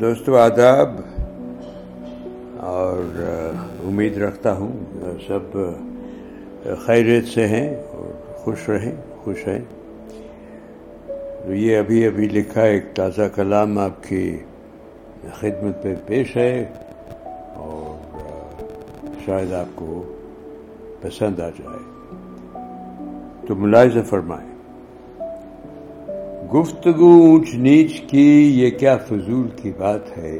دوستو، آداب اور امید رکھتا ہوں سب خیریت سے ہیں اور خوش رہیں، خوش ہیں تو یہ ابھی ابھی لکھا ایک تازہ کلام آپ کی خدمت پہ پیش ہے اور شاید آپ کو پسند آ جائے۔ تو ملاحظہ فرمائیں۔ گفتگو اونچ نیچ کی یہ کیا فضول کی بات ہے؟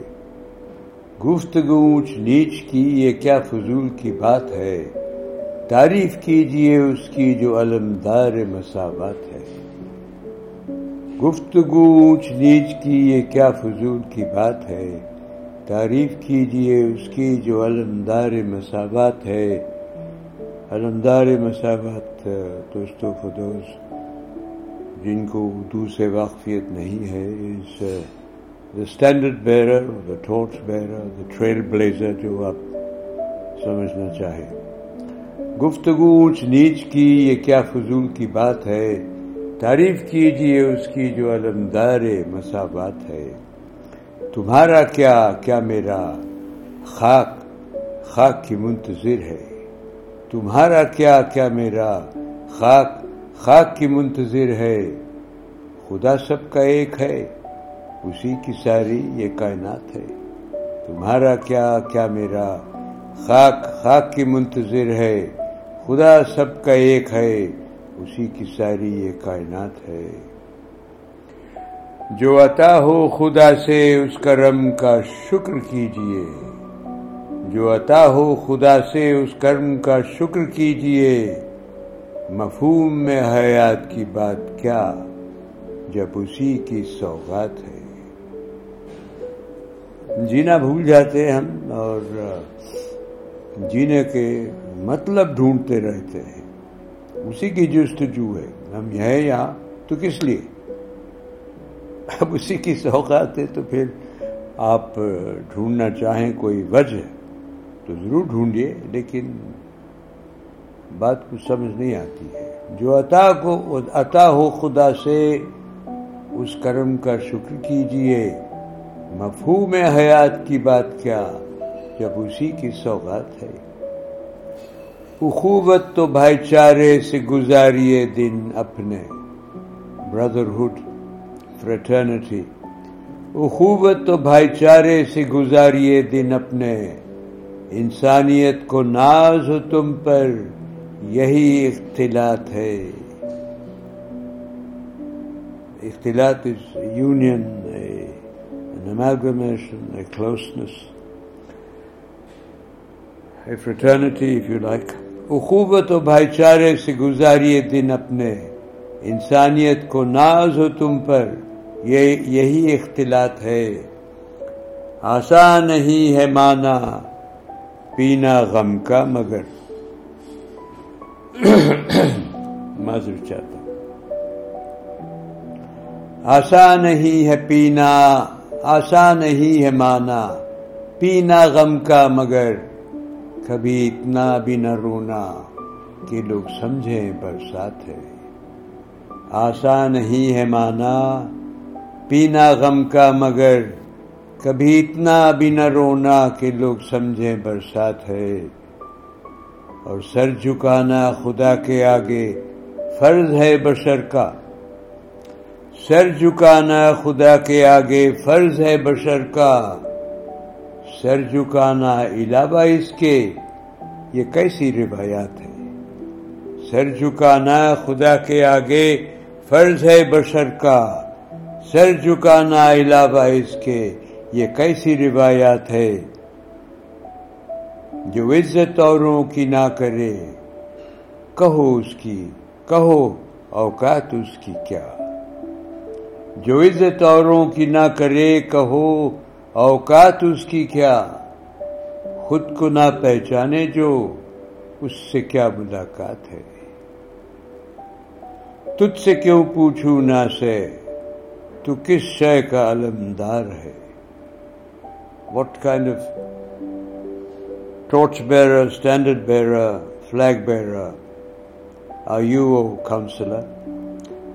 گفتگو اونچ نیچ کی یہ کیا فضول کی بات ہے؟ تعریف کیجیے اس کی جو علمدار مساوات ہے۔ گفتگو اونچ نیچ کی یہ کیا فضول کی بات ہے؟ تعریف کیجیے اس کی جو علمدار مساوات ہے۔ علمدار مساوات، دوستو، فدوس جن کو اردو سے واقفیت نہیں ہے اس the standard bearer the torch bearer the trailblazer جو آپ سمجھنا چاہے گفتگو اونچ نیچ کی، یہ کیا فضول کی بات ہے؟ تعریف کیجیے اس کی جو علمدار مساوات ہے۔ تمہارا کیا کیا میرا خاک خاک کی منتظر ہے؟ تمہارا کیا کیا میرا خاک خاک کی منتظر ہے، خدا سب کا ایک ہے، اسی کی ساری یہ کائنات ہے۔ تمہارا کیا کیا میرا؟ خاک خاک کی منتظر ہے، خدا سب کا ایک ہے، اسی کی ساری یہ کائنات ہے۔ جو عطا ہو خدا سے، اس کرم کا شکر کیجیے۔ جو عطا ہو خدا سے، اس کرم کا شکر کیجیے۔ مفہوم میں حیات کی بات کیا جب اسی کی سوگات ہے؟ جینا بھول جاتے ہم اور جینے کے مطلب ڈھونڈتے رہتے ہیں۔ اسی کی جستجو ہے۔ ہم یہ یہاں، تو کس لیے؟ اب اسی کی سوگات ہے تو پھر آپ ڈھونڈنا چاہیں کوئی وجہ تو ضرور ڈھونڈیے، لیکن بات کو سمجھ نہیں آتی ہے۔ جو عطا کو، عطا ہو خدا سے، اس کرم کا شکر کیجیے۔ مفہوم حیات کی بات کیا؟ جب اسی کی سوگات ہے۔ اخوت تو بھائی چارے سے گزاریے دن اپنے۔ بردرہڈ فریٹرنٹی اخوت تو بھائی چارے سے گزاریے دن اپنے۔ انسانیت کو ناز ہو تم پر۔ یہی اختلاط ہے۔ اختلاط is union a closeness a fraternity if you like اخوبت و بھائی چارے سے گزاریے دن اپنے۔ انسانیت کو ناز ہو تم پر۔ یہی اختلاط ہے۔ آسان نہیں ہے مانا۔ پینا غم کا مگر۔ معذر چاہتا. ہوں آسان نہیں ہے پینا آسان نہیں ہے مانا. پینا غم کا مگر کبھی اتنا بھی نہ رونا کہ لوگ سمجھیں برسات ہے. آسان نہیں ہے مانا، پینا غم کا مگر کبھی اتنا بھی نہ رونا کہ لوگ سمجھیں برسات ہے. اور سر جھکانا خدا کے آگے فرض ہے بشر کا۔ سر جھکانا خدا کے آگے فرض ہے بشر کا۔ سر جھکانا علاوہ اس کے یہ کیسی روایات ہے سر جھکانا خدا کے آگے فرض ہے بشر کا۔ سر جھکانا علاوہ اس کے یہ کیسی روایات ہے جو عزت اوروں کی نہ کرے۔ کہو اس کی، کہو اوقات اس کی کیا۔ جو عزت اوروں کی نہ کرے، کہو اوقات اس کی کیا۔ خود کو نہ پہچانے جو، اس سے کیا ملاقات ہے۔ تجھ سے کیوں پوچھوں نہ سے؟ تو کس شے کا علمدار ہے؟ What kind of torch bearer, standard bearer, flag bearer, are you, O counselor?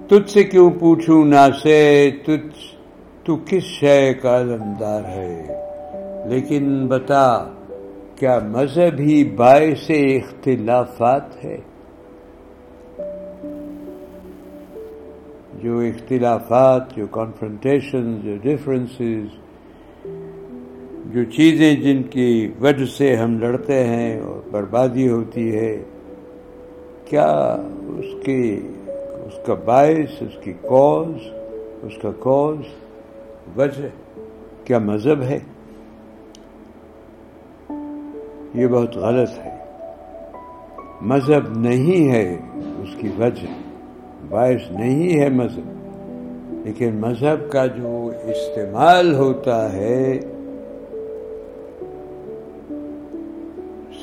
تجھ سے کیوں پوچھوں نہ سے تجھ تو کس شے کا علمدار ہے لیکن بتا کیا مذہب ہی باعث اختلافات ہے جو اختلافات جو کانفرنٹیشن جو ڈفرینسز جو چیزیں جن کی وجہ سے ہم لڑتے ہیں اور بربادی ہوتی ہے، کیا اس کی، اس کا باعث، اس کی کوز اس کا کوز وجہ، کیا مذہب ہے؟ یہ بہت غلط ہے۔ مذہب نہیں ہے اس کی وجہ، باعث نہیں ہے مذہب۔ لیکن مذہب کا جو استعمال ہوتا ہے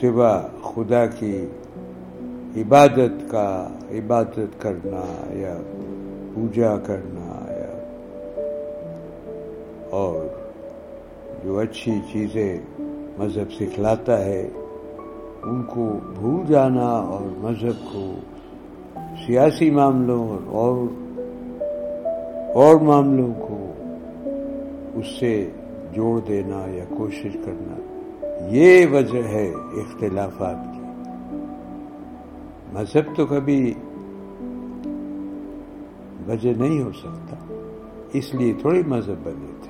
سوا خدا کی عبادت کا عبادت کرنا یا پوجا کرنا یا اور جو اچھی چیزیں مذہب سکھلاتا ہے، ان کو بھول جانا اور مذہب کو سیاسی معاملوں اور اور معاملوں کو اس سے جوڑ دینا یا کوشش کرنا۔ یہ وجہ ہے اختلافات کی۔ مذہب تو کبھی وجہ نہیں ہو سکتا، اس لیے تھوڑی مذہب بنے تھے۔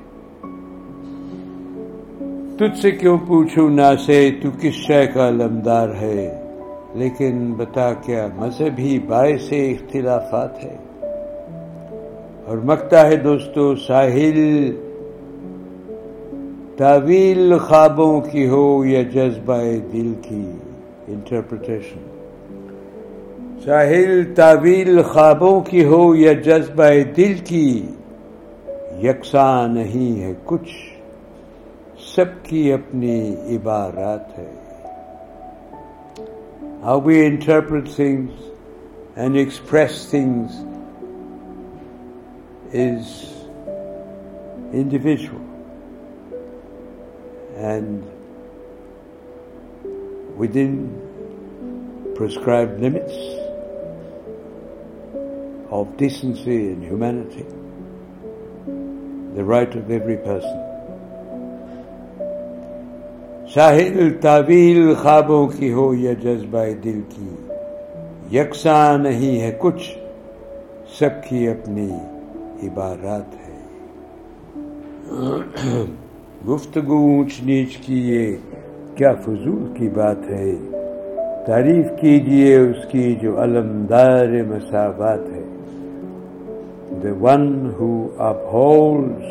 تجھ سے کیوں پوچھوں نہ سے تو کس شے کا لمدار ہے؟ لیکن بتا کیا، مذہب ہی باعث اختلافات ہے۔ اور مکتا ہے دوستو، ساحل تعویل خوابوں کی ہو یا جذبہ دل کی؟ انٹرپریٹیشن ساحل تعویل خوابوں کی ہو یا جذبہ دل کی؟ یکساں نہیں ہے کچھ، سب کی اپنی عبارات ہے۔ How we interpret things and express things is individual and within prescribed limits of decency and humanity, the right of every person. ساحل تعویل خوابوں کی ہو یا جذبہ دل کی یکساں نہیں ہے کچھ سب کی اپنی عبارات ہے گفتگو اونچ نیچ کی یہ کیا فضول کی بات ہے؟ تعریف کیجیے اس کی جو علمدار مساوات ہے۔ The one who uphold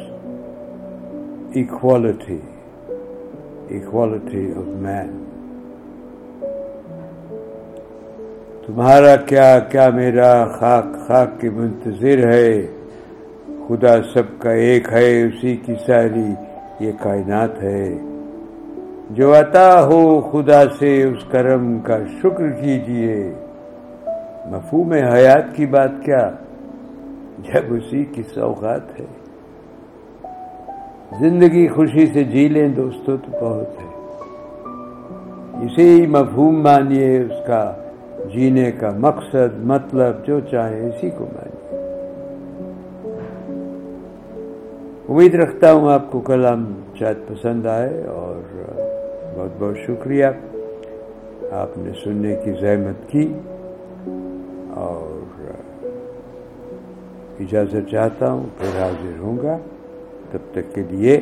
equality equality of man تمہارا کیا کیا میرا خاک خاک کے منتظر ہے؟ خدا سب کا ایک ہے، اسی کی ساری یہ کائنات ہے۔ جو عطا ہو خدا سے اس کرم کا شکر کیجیے۔ مفہوم حیات کی بات کیا؟ جب اسی کی سوغات ہے۔ زندگی خوشی سے جی لیں دوستوں تو بہت ہے۔ اسی مفہوم مانیے اس کا جینے کا مقصد مطلب جو چاہیں اسی کو مانیے۔ امید رکھتا ہوں آپ کو کلام شاید پسند آئے اور بہت بہت شکریہ۔ آپ نے سننے کی زحمت کی اور اجازت چاہتا ہوں پھر حاضر ہوں گا۔ تب تک کے لیے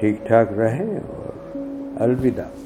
ٹھیک ٹھاک رہیں اور الوداع۔